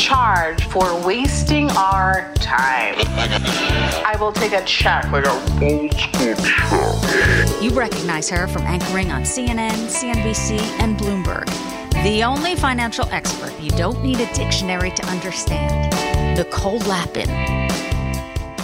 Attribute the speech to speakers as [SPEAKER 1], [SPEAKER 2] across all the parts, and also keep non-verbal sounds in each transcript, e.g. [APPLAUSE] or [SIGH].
[SPEAKER 1] Charge for wasting our time. I will take a check. Like
[SPEAKER 2] You recognize her from anchoring on CNN, CNBC, and Bloomberg. The only financial expert you don't need a dictionary to understand. Nicole Lapin.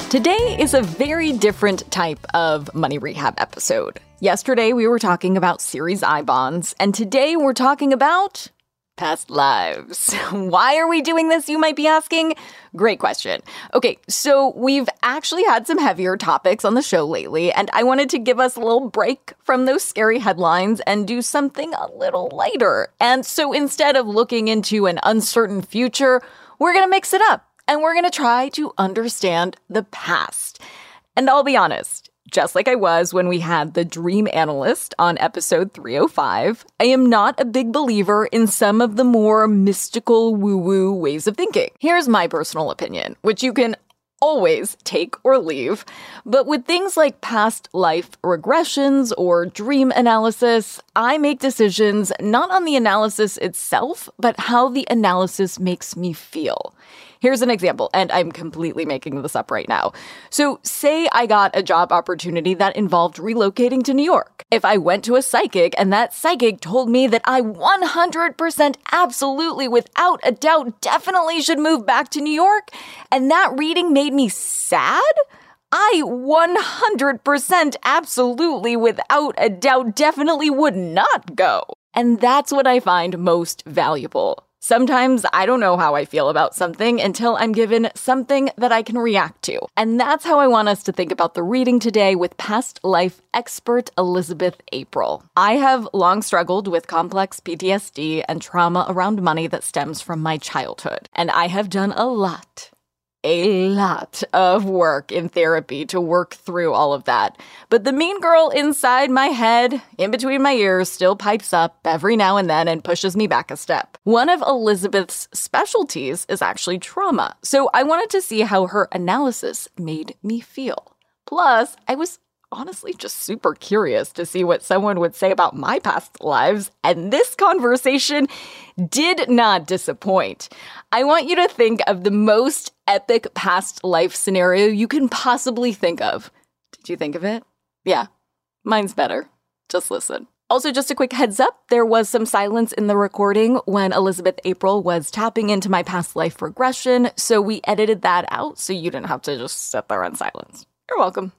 [SPEAKER 3] Today is a very different type of money rehab episode. Yesterday we were talking about Series I bonds, and today we're talking about past lives. [LAUGHS] Why are we doing this, you might be asking? Great question. Okay, so we've actually had some heavier topics on the show lately, and I wanted to give us a little break from those scary headlines and do something a little lighter. And so instead of looking into an uncertain future, we're gonna mix it up and we're gonna try to understand the past. And I'll be honest, just like I was when we had the Dream Analyst on episode 305, I am not a big believer in some of the more mystical woo woo ways of thinking. Here's my personal opinion, which you can always take or leave. But with things like past life regressions or dream analysis, I make decisions not on the analysis itself, but how the analysis makes me feel. Here's an example, and I'm completely making this up right now. So, say I got a job opportunity that involved relocating to New York. If I went to a psychic and that psychic told me that I 100% absolutely without a doubt definitely should move back to New York, and that reading made me sad, I 100% absolutely without a doubt definitely would not go. And that's what I find most valuable. Sometimes I don't know how I feel about something until I'm given something that I can react to. And that's how I want us to think about the reading today with past life expert Elizabeth April. I have long struggled with complex PTSD and trauma around money that stems from my childhood. And I have done a lot a lot of work in therapy to work through all of that. But the mean girl inside my head, in between my ears, still pipes up every now and then and pushes me back a step. One of Elizabeth's specialties is actually trauma. So I wanted to see how her analysis made me feel. Plus, I was honestly just super curious to see what someone would say about my past lives, and this conversation did not disappoint. I want you to think of the most epic past life scenario you can possibly think of. Did you think of it? Yeah, mine's better. Just listen. Also, just a quick heads up there was some silence in the recording when Elizabeth April was tapping into my past life regression, so we edited that out so you didn't have to just sit there in silence. You're welcome.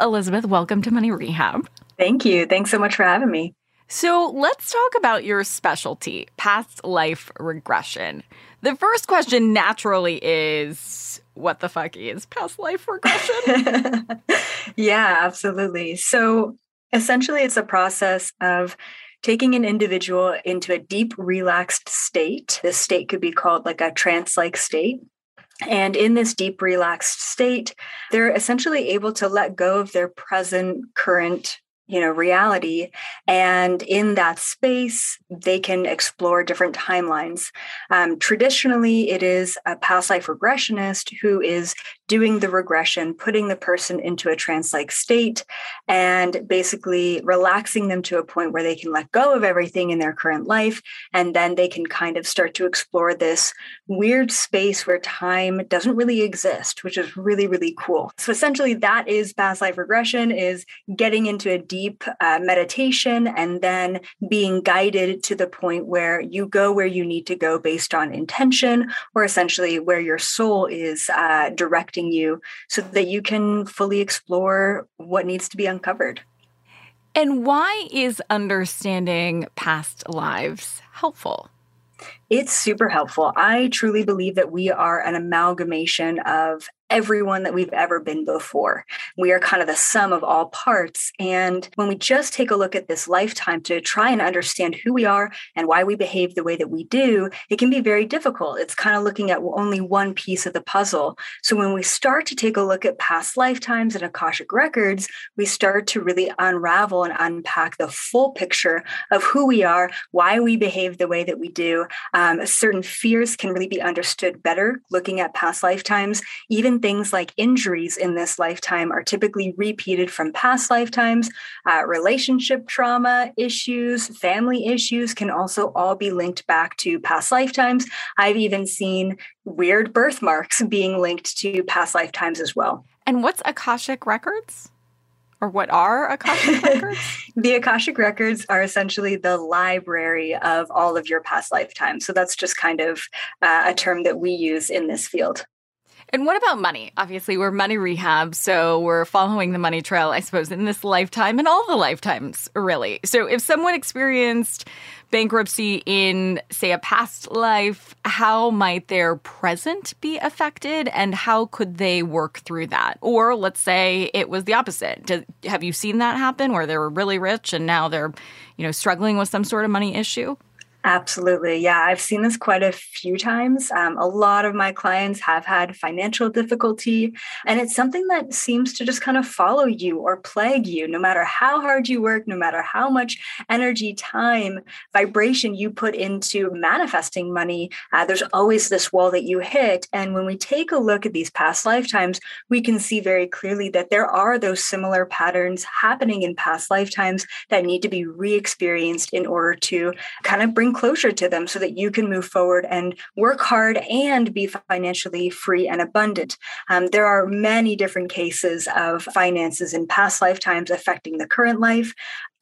[SPEAKER 3] Elizabeth, welcome to Money Rehab.
[SPEAKER 4] Thank you. Thanks so much for having me.
[SPEAKER 3] So let's talk about your specialty, past life regression. The first question naturally is what the fuck is past life regression? [LAUGHS]
[SPEAKER 4] yeah, absolutely. So essentially, it's a process of taking an individual into a deep, relaxed state. This state could be called like a trance like state. And in this deep, relaxed state, they're essentially able to let go of their present, current you know reality. And in that space they can explore different timelines. Um, traditionally it is a past life regressionist who is doing the regression putting the person into a trance-like state and basically relaxing them to a point where they can let go of everything in their current life. And then they can kind of start to explore this weird space where time doesn't really exist which is really really cool. So essentially that is past life regression is getting into a deep deep uh, meditation and then being guided to the point where you go where you need to go based on intention or essentially where your soul is uh, directing you so that you can fully explore what needs to be uncovered.
[SPEAKER 3] And why is understanding past lives helpful?
[SPEAKER 4] It's super helpful. I truly believe that we are an amalgamation of everyone that we've ever been before. We are kind of the sum of all parts. And when we just take a look at this lifetime to try and understand who we are and why we behave the way that we do, it can be very difficult. It's kind of looking at only one piece of the puzzle. So when we start to take a look at past lifetimes and Akashic records, we start to really unravel and unpack the full picture of who we are, why we behave the way that we do. Um, certain fears can really be understood better looking at past lifetimes, even things like injuries in this lifetime are typically repeated from past lifetimes. Uh, relationship trauma issues, family issues can also all be linked back to past lifetimes. I've even seen weird birthmarks [LAUGHS] being linked to past lifetimes as well.
[SPEAKER 3] And what's Akashic Records? Or what are Akashic [LAUGHS] Records?
[SPEAKER 4] the Akashic Records are essentially the library of all of your past lifetimes. So that's just kind of uh, a term that we use in this field.
[SPEAKER 3] And what about money? Obviously, we're money rehab, so we're following the money trail, I suppose, in this lifetime and all the lifetimes, really. So if someone experienced bankruptcy in, say, a past life, how might their present be affected and how could they work through that? Or let's say it was the opposite. have you seen that happen where they were really rich and now they're, you know, struggling with some sort of money issue?
[SPEAKER 4] Absolutely. Yeah, I've seen this quite a few times. Um, a lot of my clients have had financial difficulty, and it's something that seems to just kind of follow you or plague you no matter how hard you work, no matter how much energy, time, vibration you put into manifesting money. Uh, there's always this wall that you hit. And when we take a look at these past lifetimes, we can see very clearly that there are those similar patterns happening in past lifetimes that need to be re experienced in order to kind of bring bring closure to them so that you can move forward and work hard and be financially free and abundant. Um, there are many different cases of finances in past lifetimes affecting the current life.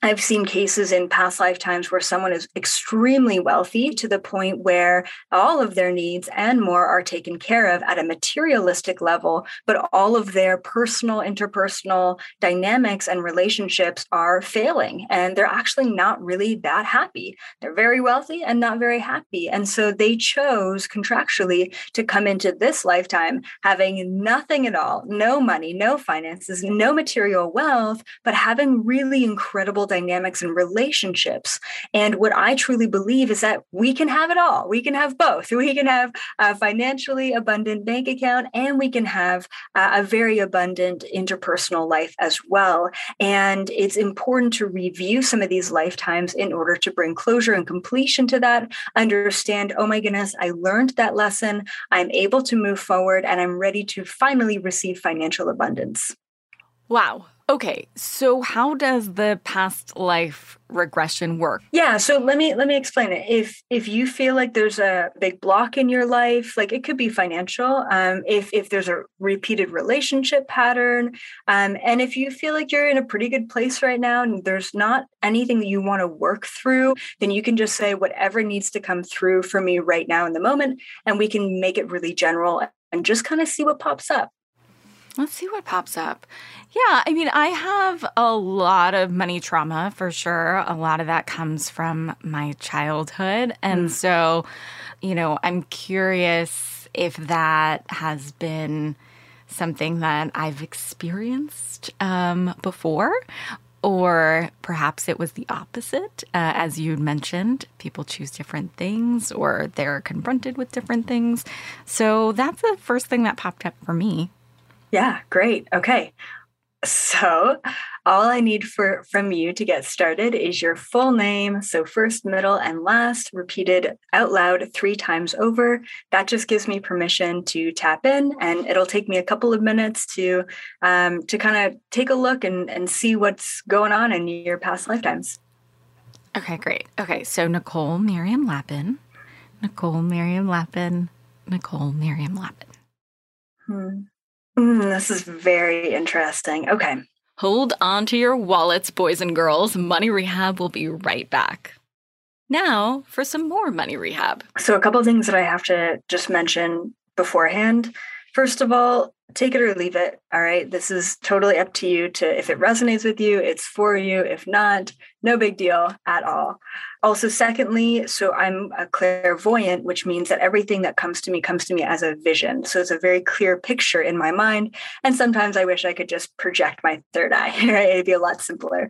[SPEAKER 4] I've seen cases in past lifetimes where someone is extremely wealthy to the point where all of their needs and more are taken care of at a materialistic level, but all of their personal, interpersonal dynamics and relationships are failing. And they're actually not really that happy. They're very wealthy and not very happy. And so they chose contractually to come into this lifetime having nothing at all no money, no finances, no material wealth, but having really incredible dynamics and relationships. And what I truly believe is that we can have it all. We can have both. We can have a financially abundant bank account and we can have a very abundant interpersonal life as well. And it's important to review some of these lifetimes in order to bring closure and completion to that. Understand, oh my goodness, I learned that lesson. I'm able to move forward and I'm ready to finally receive financial abundance.
[SPEAKER 3] Wow. Okay, so how does the past life regression work?
[SPEAKER 4] Yeah, so let me let me explain it. If if you feel like there's a big block in your life, like it could be financial, um, if if there's a repeated relationship pattern, um, and if you feel like you're in a pretty good place right now and there's not anything that you want to work through, then you can just say whatever needs to come through for me right now in the moment, and we can make it really general and just kind of see what pops up.
[SPEAKER 3] Let's see what pops up. Yeah, I mean, I have a lot of money trauma for sure. A lot of that comes from my childhood. And mm. so, you know, I'm curious if that has been something that I've experienced um, before. Or perhaps it was the opposite. Uh, as you mentioned, people choose different things or they're confronted with different things. So that's the first thing that popped up for me.
[SPEAKER 4] Yeah, great. Okay. So, all I need for from you to get started is your full name, so first, middle, and last, repeated out loud 3 times over. That just gives me permission to tap in and it'll take me a couple of minutes to um, to kind of take a look and and see what's going on in your past lifetimes.
[SPEAKER 3] Okay, great. Okay, so Nicole Miriam Lapin, Nicole Miriam Lapin, Nicole Miriam Lapin.
[SPEAKER 4] Hmm. Mm, this is very interesting. Okay.
[SPEAKER 3] Hold on to your wallets, boys and girls. Money Rehab will be right back. Now for some more money rehab.
[SPEAKER 4] So, a couple of things that I have to just mention beforehand. First of all, take it or leave it. All right. This is totally up to you to, if it resonates with you, it's for you. If not, no big deal at all. Also, secondly, so I'm a clairvoyant, which means that everything that comes to me comes to me as a vision. So it's a very clear picture in my mind. And sometimes I wish I could just project my third eye, [LAUGHS] right? It'd be a lot simpler.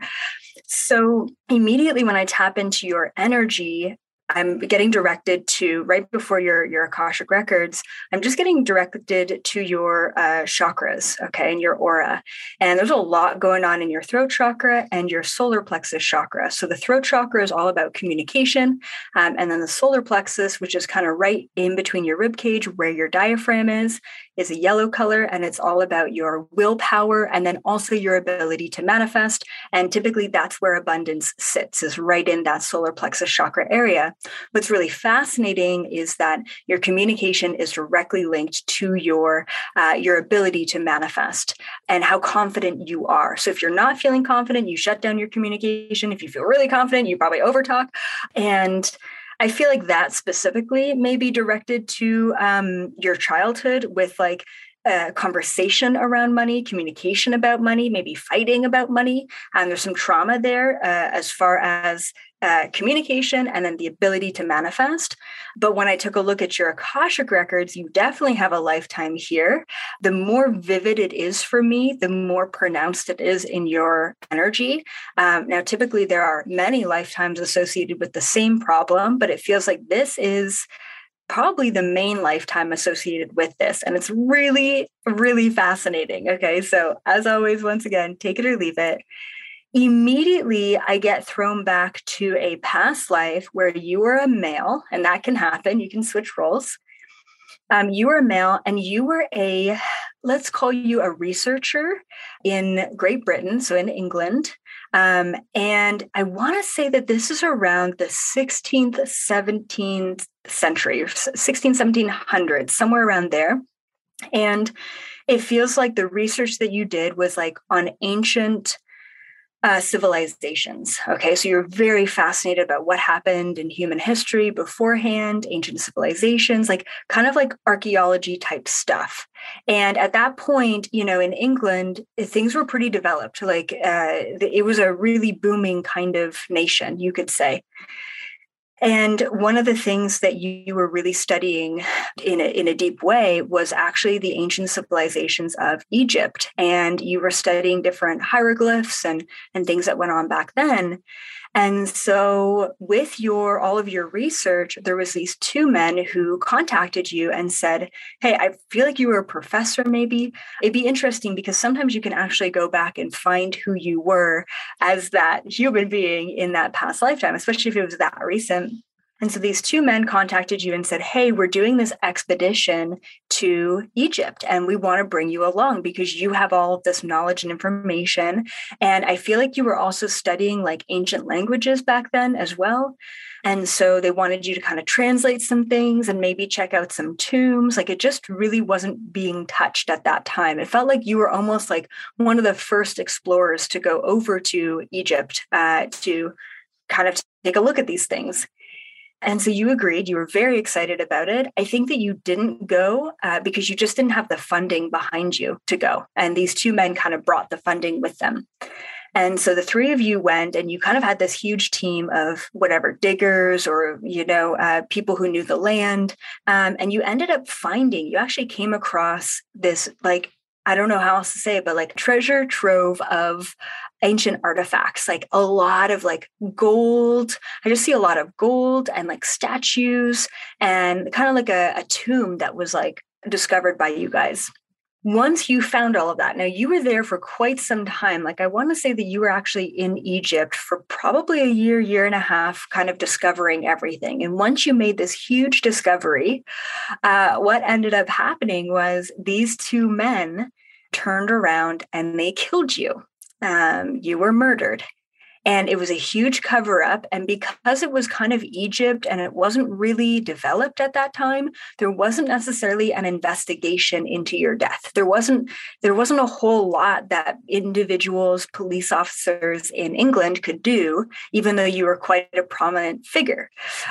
[SPEAKER 4] So immediately when I tap into your energy, I'm getting directed to right before your your Akashic records. I'm just getting directed to your uh, chakras, okay, and your aura. And there's a lot going on in your throat chakra and your solar plexus chakra. So the throat chakra is all about communication, um, and then the solar plexus, which is kind of right in between your rib cage where your diaphragm is, is a yellow color, and it's all about your willpower and then also your ability to manifest. And typically, that's where abundance sits, is right in that solar plexus chakra area. What's really fascinating is that your communication is directly linked to your uh, your ability to manifest and how confident you are. So if you're not feeling confident, you shut down your communication. If you feel really confident, you probably overtalk. And I feel like that specifically may be directed to um, your childhood with like a conversation around money, communication about money, maybe fighting about money. And there's some trauma there uh, as far as uh, communication and then the ability to manifest. But when I took a look at your Akashic records, you definitely have a lifetime here. The more vivid it is for me, the more pronounced it is in your energy. Um, now, typically, there are many lifetimes associated with the same problem, but it feels like this is probably the main lifetime associated with this. And it's really, really fascinating. Okay. So, as always, once again, take it or leave it. Immediately, I get thrown back to a past life where you were a male, and that can happen. You can switch roles. Um, you were a male and you were a, let's call you a researcher in Great Britain, so in England. Um, and I want to say that this is around the 16th, 17th century, 16, 1700s, somewhere around there. And it feels like the research that you did was like on ancient uh, civilizations. Okay, so you're very fascinated about what happened in human history beforehand, ancient civilizations, like kind of like archaeology type stuff. And at that point, you know, in England, things were pretty developed. Like uh, it was a really booming kind of nation, you could say. And one of the things that you were really studying in a, in a deep way was actually the ancient civilizations of Egypt. And you were studying different hieroglyphs and, and things that went on back then. And so with your all of your research, there was these two men who contacted you and said, Hey, I feel like you were a professor, maybe. It'd be interesting because sometimes you can actually go back and find who you were as that human being in that past lifetime, especially if it was that recent. And so these two men contacted you and said, Hey, we're doing this expedition to Egypt and we want to bring you along because you have all of this knowledge and information. And I feel like you were also studying like ancient languages back then as well. And so they wanted you to kind of translate some things and maybe check out some tombs. Like it just really wasn't being touched at that time. It felt like you were almost like one of the first explorers to go over to Egypt uh, to kind of take a look at these things. And so you agreed, you were very excited about it. I think that you didn't go uh, because you just didn't have the funding behind you to go. And these two men kind of brought the funding with them. And so the three of you went and you kind of had this huge team of whatever diggers or, you know, uh, people who knew the land. Um, and you ended up finding, you actually came across this like I don't know how else to say it, but like treasure trove of ancient artifacts, like a lot of like gold. I just see a lot of gold and like statues and kind of like a, a tomb that was like discovered by you guys. Once you found all of that, now you were there for quite some time. Like I want to say that you were actually in Egypt for probably a year, year and a half, kind of discovering everything. And once you made this huge discovery, uh, what ended up happening was these two men turned around and they killed you. Um, you were murdered and it was a huge cover up and because it was kind of egypt and it wasn't really developed at that time there wasn't necessarily an investigation into your death. There wasn't there wasn't a whole lot that individuals police officers in england could do even though you were quite a prominent figure.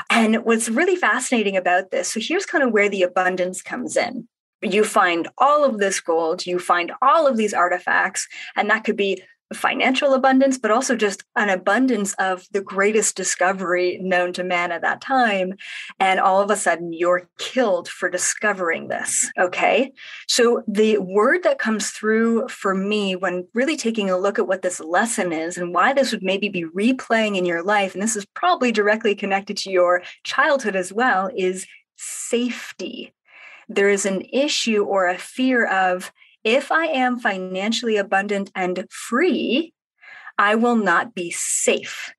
[SPEAKER 4] And what's really fascinating about this so here's kind of where the abundance comes in. You find all of this gold, you find all of these artifacts, and that could be financial abundance, but also just an abundance of the greatest discovery known to man at that time. And all of a sudden, you're killed for discovering this. Okay. So, the word that comes through for me when really taking a look at what this lesson is and why this would maybe be replaying in your life, and this is probably directly connected to your childhood as well, is safety. There is an issue or a fear of, if I am financially abundant and free, I will not be safe.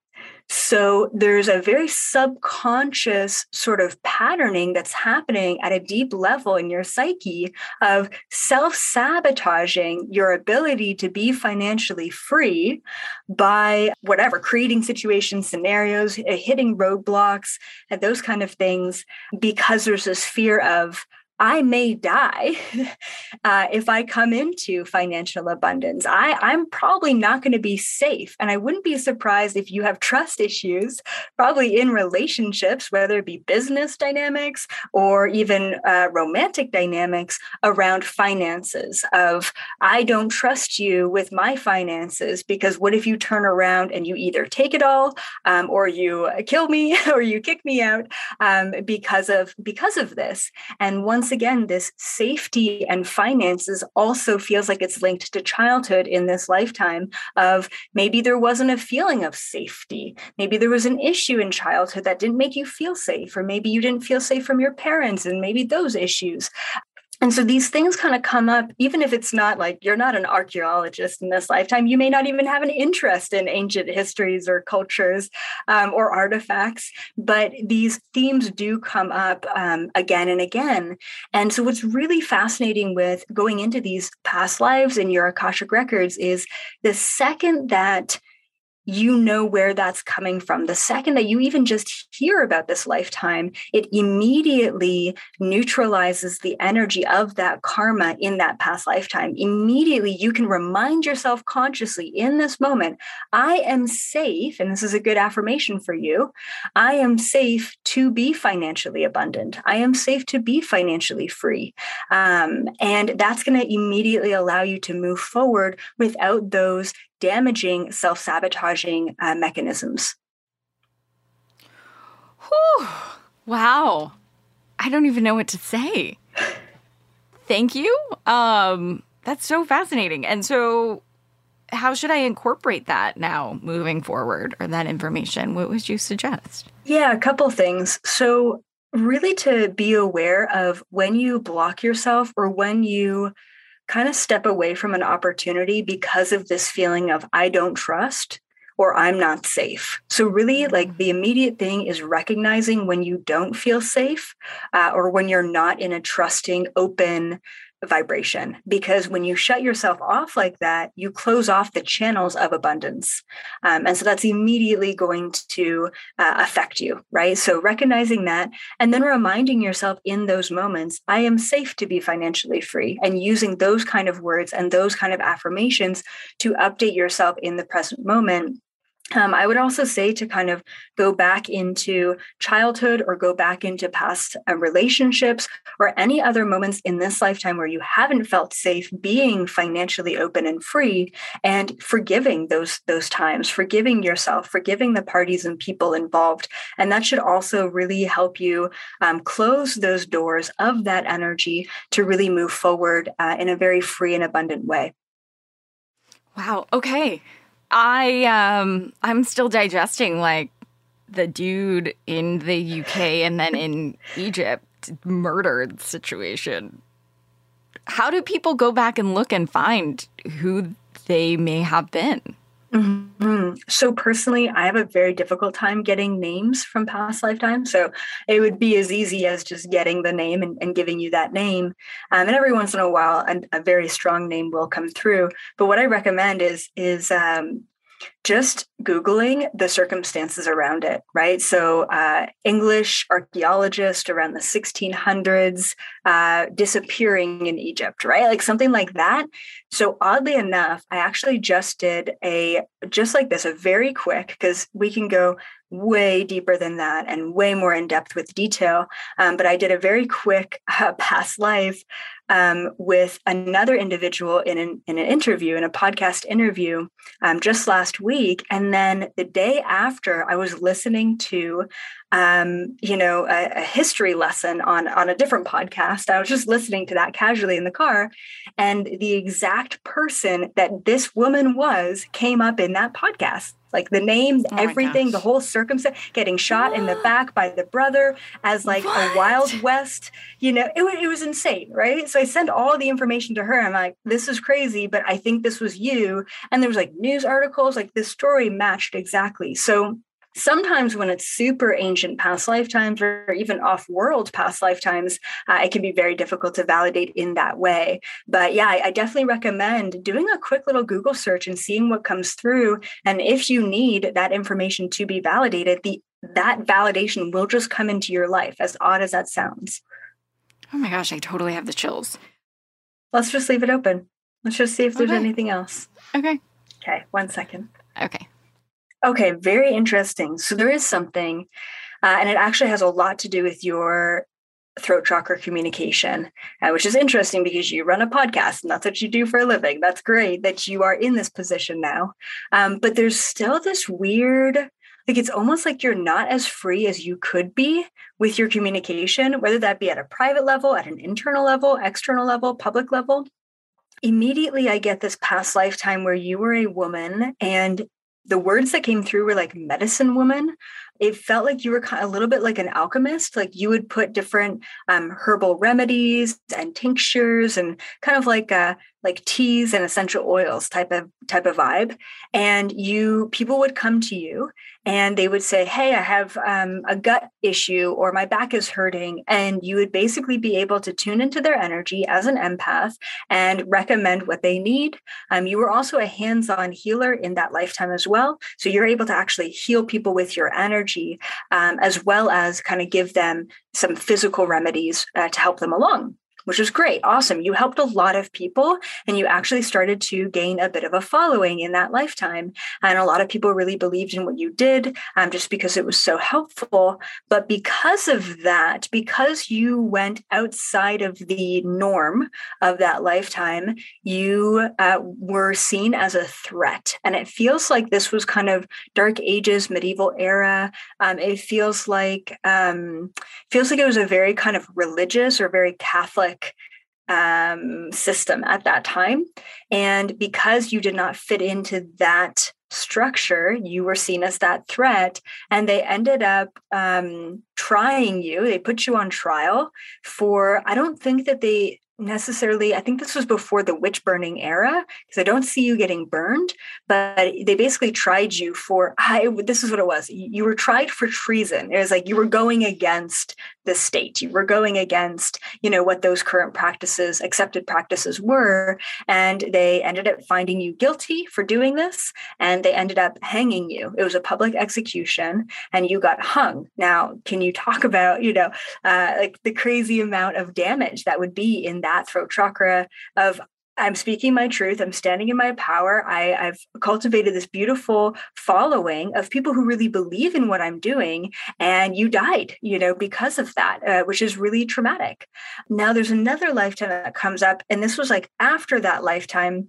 [SPEAKER 4] So there's a very subconscious sort of patterning that's happening at a deep level in your psyche of self sabotaging your ability to be financially free by whatever, creating situations, scenarios, eh, hitting roadblocks, and those kind of things, because there's this fear of, I may die [LAUGHS] uh, if I come into financial abundance. I, I'm probably not going to be safe. And I wouldn't be surprised if you have trust issues, probably in relationships, whether it be business dynamics or even uh, romantic dynamics around finances of, I don't trust you with my finances because what if you turn around and you either take it all um, or you kill me [LAUGHS] or you kick me out um, because of because of this. And once once again, this safety and finances also feels like it's linked to childhood in this lifetime of maybe there wasn't a feeling of safety. Maybe there was an issue in childhood that didn't make you feel safe, or maybe you didn't feel safe from your parents and maybe those issues and so these things kind of come up even if it's not like you're not an archaeologist in this lifetime you may not even have an interest in ancient histories or cultures um, or artifacts but these themes do come up um, again and again. And so what's really fascinating with going into these past lives in your akashic records is the second that you know where that's coming from. The second that you even just hear about this lifetime, it immediately neutralizes the energy of that karma in that past lifetime. Immediately, you can remind yourself consciously in this moment I am safe, and this is a good affirmation for you. I am safe to be financially abundant. I am safe to be financially free. Um, and that's going to immediately allow you to move forward without those damaging self sabotaging uh, mechanisms.
[SPEAKER 3] Whew. Wow. I don't even know what to say. Thank you. Um, that's so fascinating. And so, how should I incorporate that now moving forward or that information? What would you suggest?
[SPEAKER 4] Yeah, a couple things. So, really to be aware of when you block yourself or when you kind of step away from an opportunity because of this feeling of I don't trust or I'm not safe. So, really, like the immediate thing is recognizing when you don't feel safe uh, or when you're not in a trusting, open, vibration because when you shut yourself off like that, you close off the channels of abundance. Um, and so that's immediately going to uh, affect you, right? So recognizing that and then reminding yourself in those moments, I am safe to be financially free and using those kind of words and those kind of affirmations to update yourself in the present moment um, I would also say to kind of go back into childhood or go back into past uh, relationships or any other moments in this lifetime where you haven't felt safe being financially open and free and forgiving those those times, forgiving yourself, forgiving the parties and people involved. And that should also really help you um, close those doors of that energy to really move forward uh, in a very free and abundant way.
[SPEAKER 3] Wow. Okay. I um I'm still digesting like the dude in the UK and then in [LAUGHS] Egypt murdered situation. how do people go back and look and find who they may have been?
[SPEAKER 4] Mm-hmm. So personally, I have a very difficult time getting names from past lifetimes. So it would be as easy as just getting the name and, and giving you that name. Um, and every once in a while, a, a, very strong name will come through. But what I recommend is is um, just Googling the circumstances around it, right? So, uh, English archaeologist around the 1600s uh, disappearing in Egypt, right? Like something like that. So, oddly enough, I actually just did a, just like this, a very quick, because we can go way deeper than that and way more in depth with detail. Um, but I did a very quick [LAUGHS] uh, past life um, with another individual in an, in an interview, in a podcast interview um, just last week. And then the day after, I was listening to, um, you know, a, a, history lesson on, on a different podcast. I was just listening to that casually in the car. And the exact person that this woman was came up in that podcast like the name, oh everything, the whole circumstance, getting shot in the [GASPS] back by the brother as like what? a Wild West, you know, it, it was insane, right? So I sent all the information to her. I'm like, this is crazy, but I think this was you. And there was like news articles, like this story matched exactly. So sometimes when it's super ancient past lifetimes or even off world past lifetimes, uh, it can be very difficult to validate in that way. But yeah, I, I, definitely recommend doing a quick little Google search and seeing what comes through. And if you need that information to be validated, the that validation will just come into your life, as odd as that sounds.
[SPEAKER 3] Oh my gosh, I totally have the chills.
[SPEAKER 4] Let's just leave it open. Let's just see if there's
[SPEAKER 3] okay.
[SPEAKER 4] anything else.
[SPEAKER 3] Okay.
[SPEAKER 4] Okay, one second.
[SPEAKER 3] Okay.
[SPEAKER 4] Okay, very interesting. So there is something, uh, and it actually has a lot to do with your throat chakra communication, uh, which is interesting because you run a podcast and that's what you do for a living. That's great that you are in this position now. Um, but there's still this weird, like it's almost like you're not as free as you could be with your communication, whether that be at a private level, at an internal level, external level, public level. Immediately, I get this past lifetime where you were a woman and the words that came through were like medicine woman. It felt like you were a little bit like an alchemist. Like you would put different um, herbal remedies and tinctures and kind of like uh, like teas and essential oils type of type of vibe. And you people would come to you and they would say, Hey, I have um, a gut issue or my back is hurting. And you would basically be able to tune into their energy as an empath and recommend what they need. Um, you were also a hands on healer in that lifetime as well. So you're able to actually heal people with your energy um, as well as kind of give them some physical remedies uh, to help them along which was great. Awesome. You helped a lot of people and you actually started to gain a bit of a following in that lifetime. And a lot of people really believed in what you did um, just because it was so helpful. But because of that, because you went outside of the norm of that lifetime, you uh, were seen as a threat. And it feels like this was kind of dark ages, medieval era. Um, it feels like um, feels like it was a very kind of religious or very Catholic um, system at that time. And because you did not fit into that structure, you were seen as that threat. And they ended up um, trying you, they put you on trial for, I don't think that they necessarily i think this was before the witch burning era because i don't see you getting burned but they basically tried you for i this is what it was you were tried for treason. It was like you were going against the state. You were going against you know what those current practices accepted practices were and they ended up finding you guilty for doing this and they ended up hanging you. It was a public execution and you got hung. Now can you talk about you know uh, like the crazy amount of damage that would be in that throat chakra of I'm speaking my truth. I'm standing in my power. I, have cultivated this beautiful following of people who really believe in what I'm doing. And you died, you know, because of that, uh, which is really traumatic. Now, there's another lifetime that comes up. And this was like after that lifetime.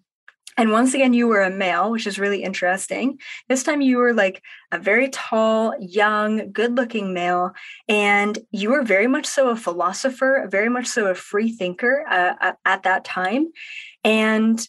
[SPEAKER 4] And once again, you were a male, which is really interesting. This time you were like a very tall, young, good looking male. And you were very much so a philosopher, very much so a free thinker uh, at that time. And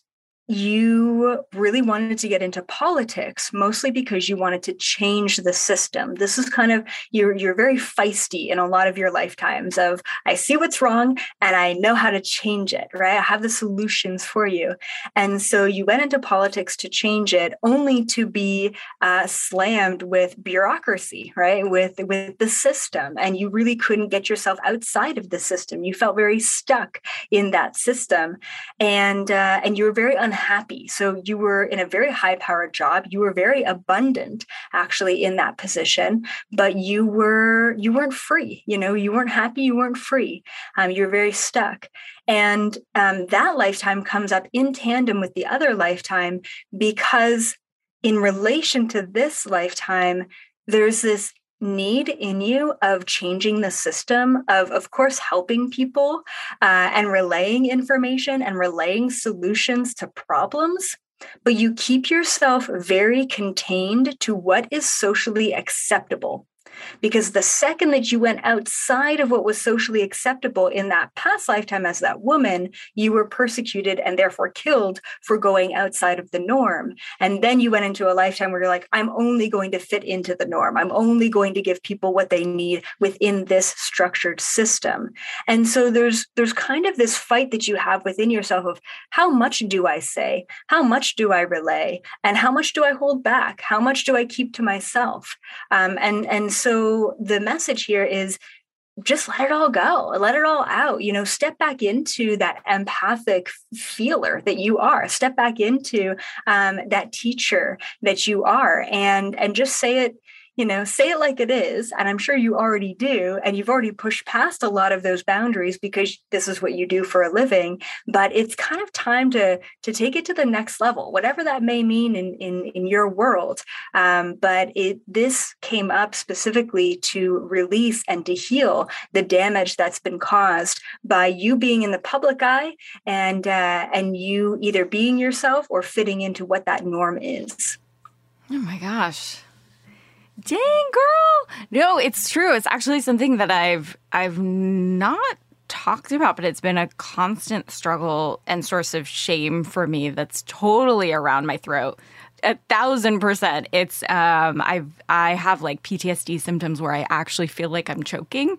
[SPEAKER 4] you really wanted to get into politics mostly because you wanted to change the system. This is kind of you're you're very feisty in a lot of your lifetimes of i see what's wrong and i know how to change it right? I have the solutions for you. And so you went into politics to change it only to be uh, slammed with bureaucracy right? With with the system. And you really couldn't get yourself outside of the system. You felt very stuck in that system. And uh, and you were very unhappy happy. So you were in a very high powered job. You were very abundant actually in that position, but you were you weren't free. You know, you weren't happy. You weren't free. Um, you were very stuck. And um, that lifetime comes up in tandem with the other lifetime because in relation to this lifetime, there's this need in you of changing the system of of course helping people uh, and relaying information and relaying solutions to problems but you keep yourself very contained to what is socially acceptable because the second that you went outside of what was socially acceptable in that past lifetime as that woman, you were persecuted and therefore killed for going outside of the norm. And then you went into a lifetime where you're like, I'm only going to fit into the norm. I'm only going to give people what they need within this structured system. And so there's there's kind of this fight that you have within yourself of how much do I say? How much do I relay? And how much do I hold back? How much do I keep to myself? Um, and and so the message here is just let it all go let it all out you know step back into that empathic feeler that you are step back into um, that teacher that you are and and just say it you know, say it like it is. And I'm sure you already do. And you've already pushed past a lot of those boundaries because this is what you do for a living. But it's kind of time to to take it to the next level, whatever that may mean in in, in your world. Um, but it this came up specifically to release and to heal the damage that's been caused by you being in the public eye and uh, and you either being yourself or fitting into what that norm is.
[SPEAKER 3] Oh my gosh dang girl. No it's true. It's actually something that i've i've not talked about but it's been a constant struggle and source of shame for me that's totally around my throat. A thousand percent. It's um i've i have like ptsd symptoms where i actually feel like i'm choking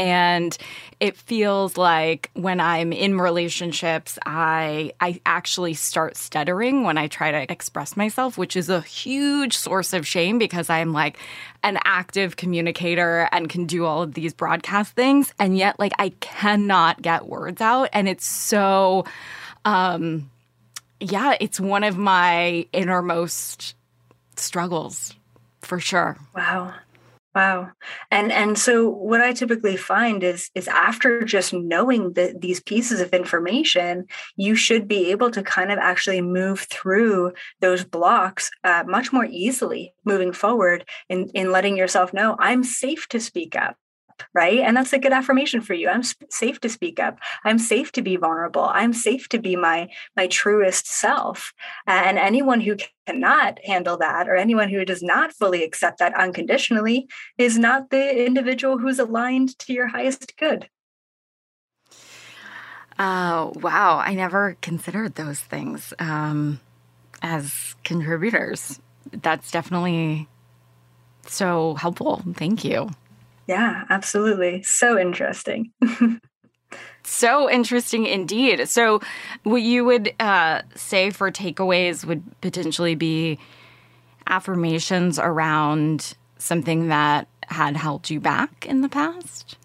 [SPEAKER 3] and it feels like when I'm in relationships, I I actually start stuttering when I try to express myself, which is a huge source of shame because I'm like an active communicator and can do all of these broadcast things, and yet like I cannot get words out, and it's so. um yeah, it's one of my innermost struggles for sure.
[SPEAKER 4] Wow. Wow. And and so what I typically find is is after just knowing the, these pieces of information, you should be able to kind of actually move through those blocks uh, much more easily moving forward in in letting yourself know I'm safe to speak up right and that's a good affirmation for you i'm safe to speak up i'm safe to be vulnerable i'm safe to be my my truest self and anyone who cannot handle that or anyone who does not fully accept that unconditionally is not the individual who's aligned to your highest good
[SPEAKER 3] Oh, wow. I never considered those things um, as contributors. That's definitely so helpful. Thank you.
[SPEAKER 4] Yeah, absolutely. So interesting. [LAUGHS]
[SPEAKER 3] so interesting indeed. So, what you would uh, say for takeaways would potentially be affirmations around something that had held you back in the past?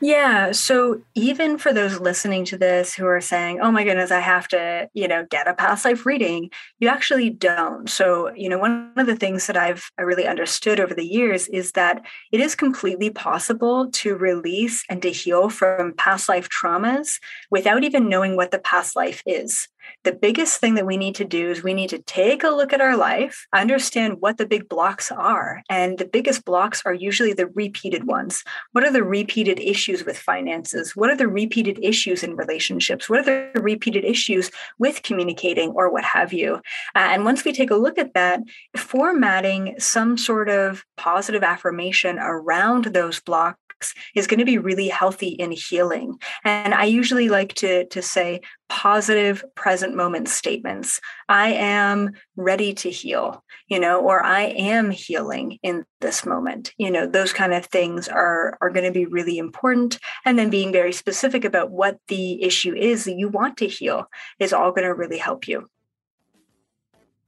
[SPEAKER 4] Yeah. So even for those listening to this who are saying, oh my goodness, I have to, you know, get a past life reading, you actually don't. So, you know, one of the things that I've really understood over the years is that it is completely possible to release and to heal from past life traumas without even knowing what the past life is the biggest thing that we need to do is we need to take a look at our life, understand what the big blocks are. And the biggest blocks are usually the repeated ones. What are the repeated issues with finances? What are the repeated issues in relationships? What are the repeated issues with communicating or what have you? Uh, and once we take a look at that, formatting some sort of positive affirmation around those blocks is going to be really healthy in healing. And I usually like to, to say positive present moment statements. I am ready to heal, you know, or I am healing in this moment. You know, those kind of things are, are going to be really important. And then being very specific about what the issue is that you want to heal is all going to really help you.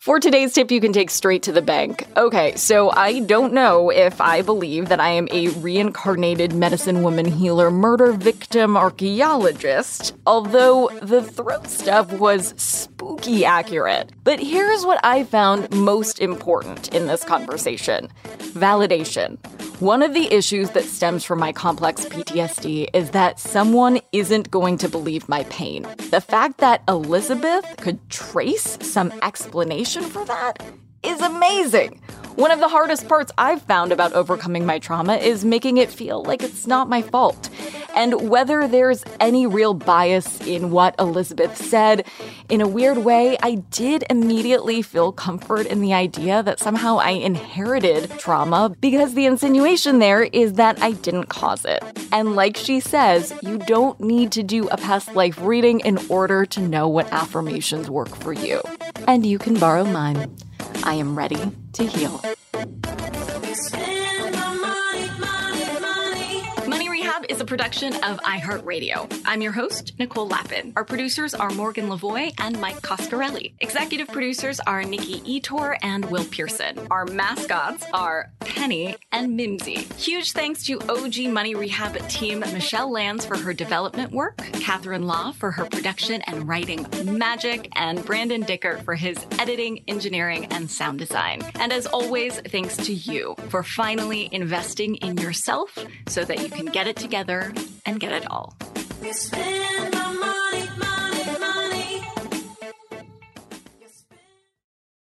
[SPEAKER 3] For today's tip, you can take straight to the bank. Okay, so I don't know if I believe that I am a reincarnated medicine woman healer murder victim archaeologist, although the throat stuff was spooky accurate. But here's what I found most important in this conversation validation. One of the issues that stems from my complex PTSD is that someone isn't going to believe my pain. The fact that Elizabeth could trace some explanation for that is amazing. One of the hardest parts I've found about overcoming my trauma is making it feel like it's not my fault. And whether there's any real bias in what Elizabeth said, in a weird way, I did immediately feel comfort in the idea that somehow I inherited trauma because the insinuation there is that I didn't cause it. And like she says, you don't need to do a past life reading in order to know what affirmations work for you. And you can borrow mine. I am ready to heal. Production of iHeartRadio. I'm your host, Nicole Lapin. Our producers are Morgan Lavoie and Mike Coscarelli. Executive producers are Nikki Ettore and Will Pearson. Our mascots are Penny and Mimsy. Huge thanks to OG Money Rehab team Michelle Lands for her development work, Catherine Law for her production and writing magic, and Brandon Dicker for his editing, engineering, and sound design. And as always, thanks to you for finally investing in yourself so that you can get it together and get it all.